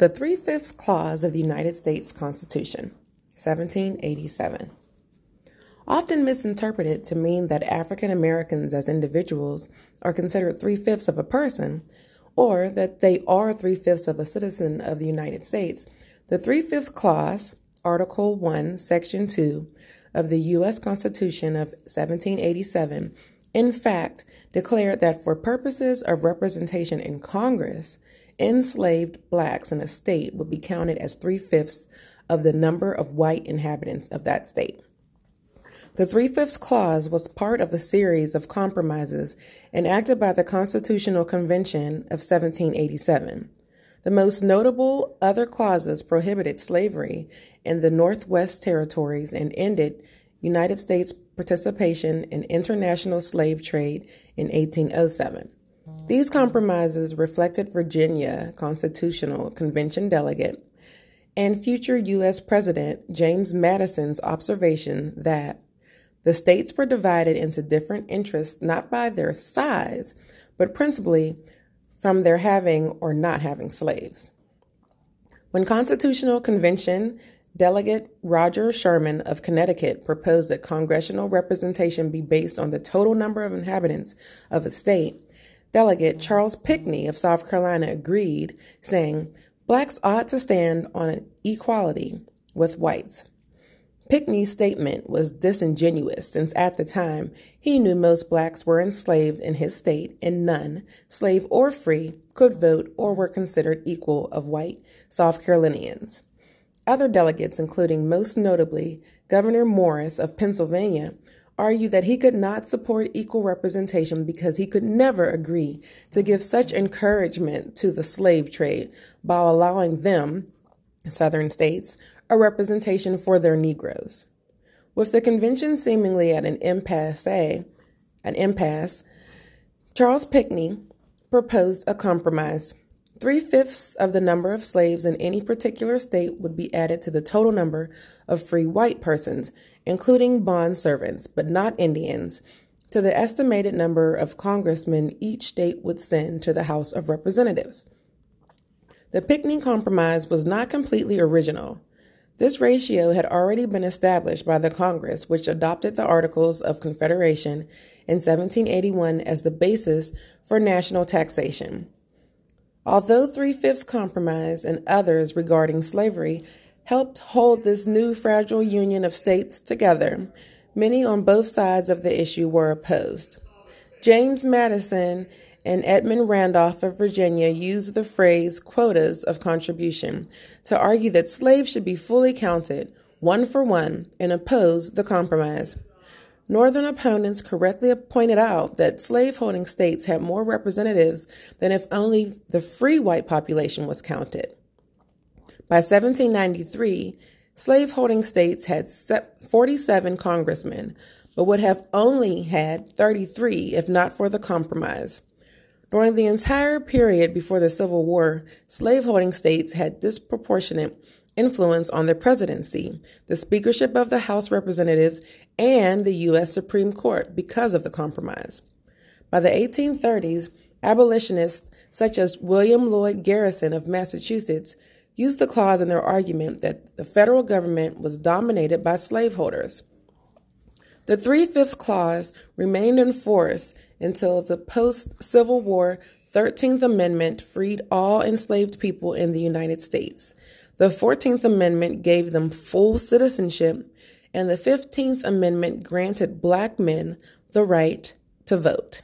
The Three Fifths Clause of the United States Constitution, 1787. Often misinterpreted to mean that African Americans as individuals are considered three fifths of a person, or that they are three fifths of a citizen of the United States, the Three Fifths Clause, Article 1, Section 2 of the U.S. Constitution of 1787, in fact, declared that for purposes of representation in Congress, enslaved blacks in a state would be counted as three fifths of the number of white inhabitants of that state. The Three Fifths Clause was part of a series of compromises enacted by the Constitutional Convention of 1787. The most notable other clauses prohibited slavery in the Northwest Territories and ended United States participation in international slave trade in 1807. These compromises reflected Virginia Constitutional Convention delegate and future U.S. President James Madison's observation that the states were divided into different interests not by their size, but principally from their having or not having slaves. When Constitutional Convention Delegate Roger Sherman of Connecticut proposed that congressional representation be based on the total number of inhabitants of a state, Delegate Charles Pinckney of South Carolina agreed, saying, Blacks ought to stand on an equality with whites. Pinckney's statement was disingenuous since at the time he knew most blacks were enslaved in his state and none, slave or free, could vote or were considered equal of white South Carolinians. Other delegates, including most notably Gouverneur Morris of Pennsylvania, argued that he could not support equal representation because he could never agree to give such encouragement to the slave trade by allowing them, Southern states, a representation for their Negroes. With the convention seemingly at an impasse, an impasse, Charles Pinckney proposed a compromise. Three fifths of the number of slaves in any particular state would be added to the total number of free white persons, including bond servants, but not Indians, to the estimated number of congressmen each state would send to the House of Representatives. The Pinckney Compromise was not completely original. This ratio had already been established by the Congress, which adopted the Articles of Confederation in 1781 as the basis for national taxation. Although Three Fifths Compromise and others regarding slavery helped hold this new fragile union of states together, many on both sides of the issue were opposed. James Madison and Edmund Randolph of Virginia used the phrase quotas of contribution to argue that slaves should be fully counted, one for one, and oppose the compromise. Northern opponents correctly pointed out that slaveholding states had more representatives than if only the free white population was counted. By 1793, slaveholding states had 47 congressmen, but would have only had 33 if not for the compromise. During the entire period before the Civil War, slaveholding states had disproportionate influence on the presidency, the speakership of the House Representatives, and the U.S. Supreme Court because of the compromise. By the 1830s, abolitionists such as William Lloyd Garrison of Massachusetts used the clause in their argument that the federal government was dominated by slaveholders. The Three Fifths Clause remained in force until the post Civil War 13th Amendment freed all enslaved people in the United States. The 14th Amendment gave them full citizenship, and the 15th Amendment granted black men the right to vote.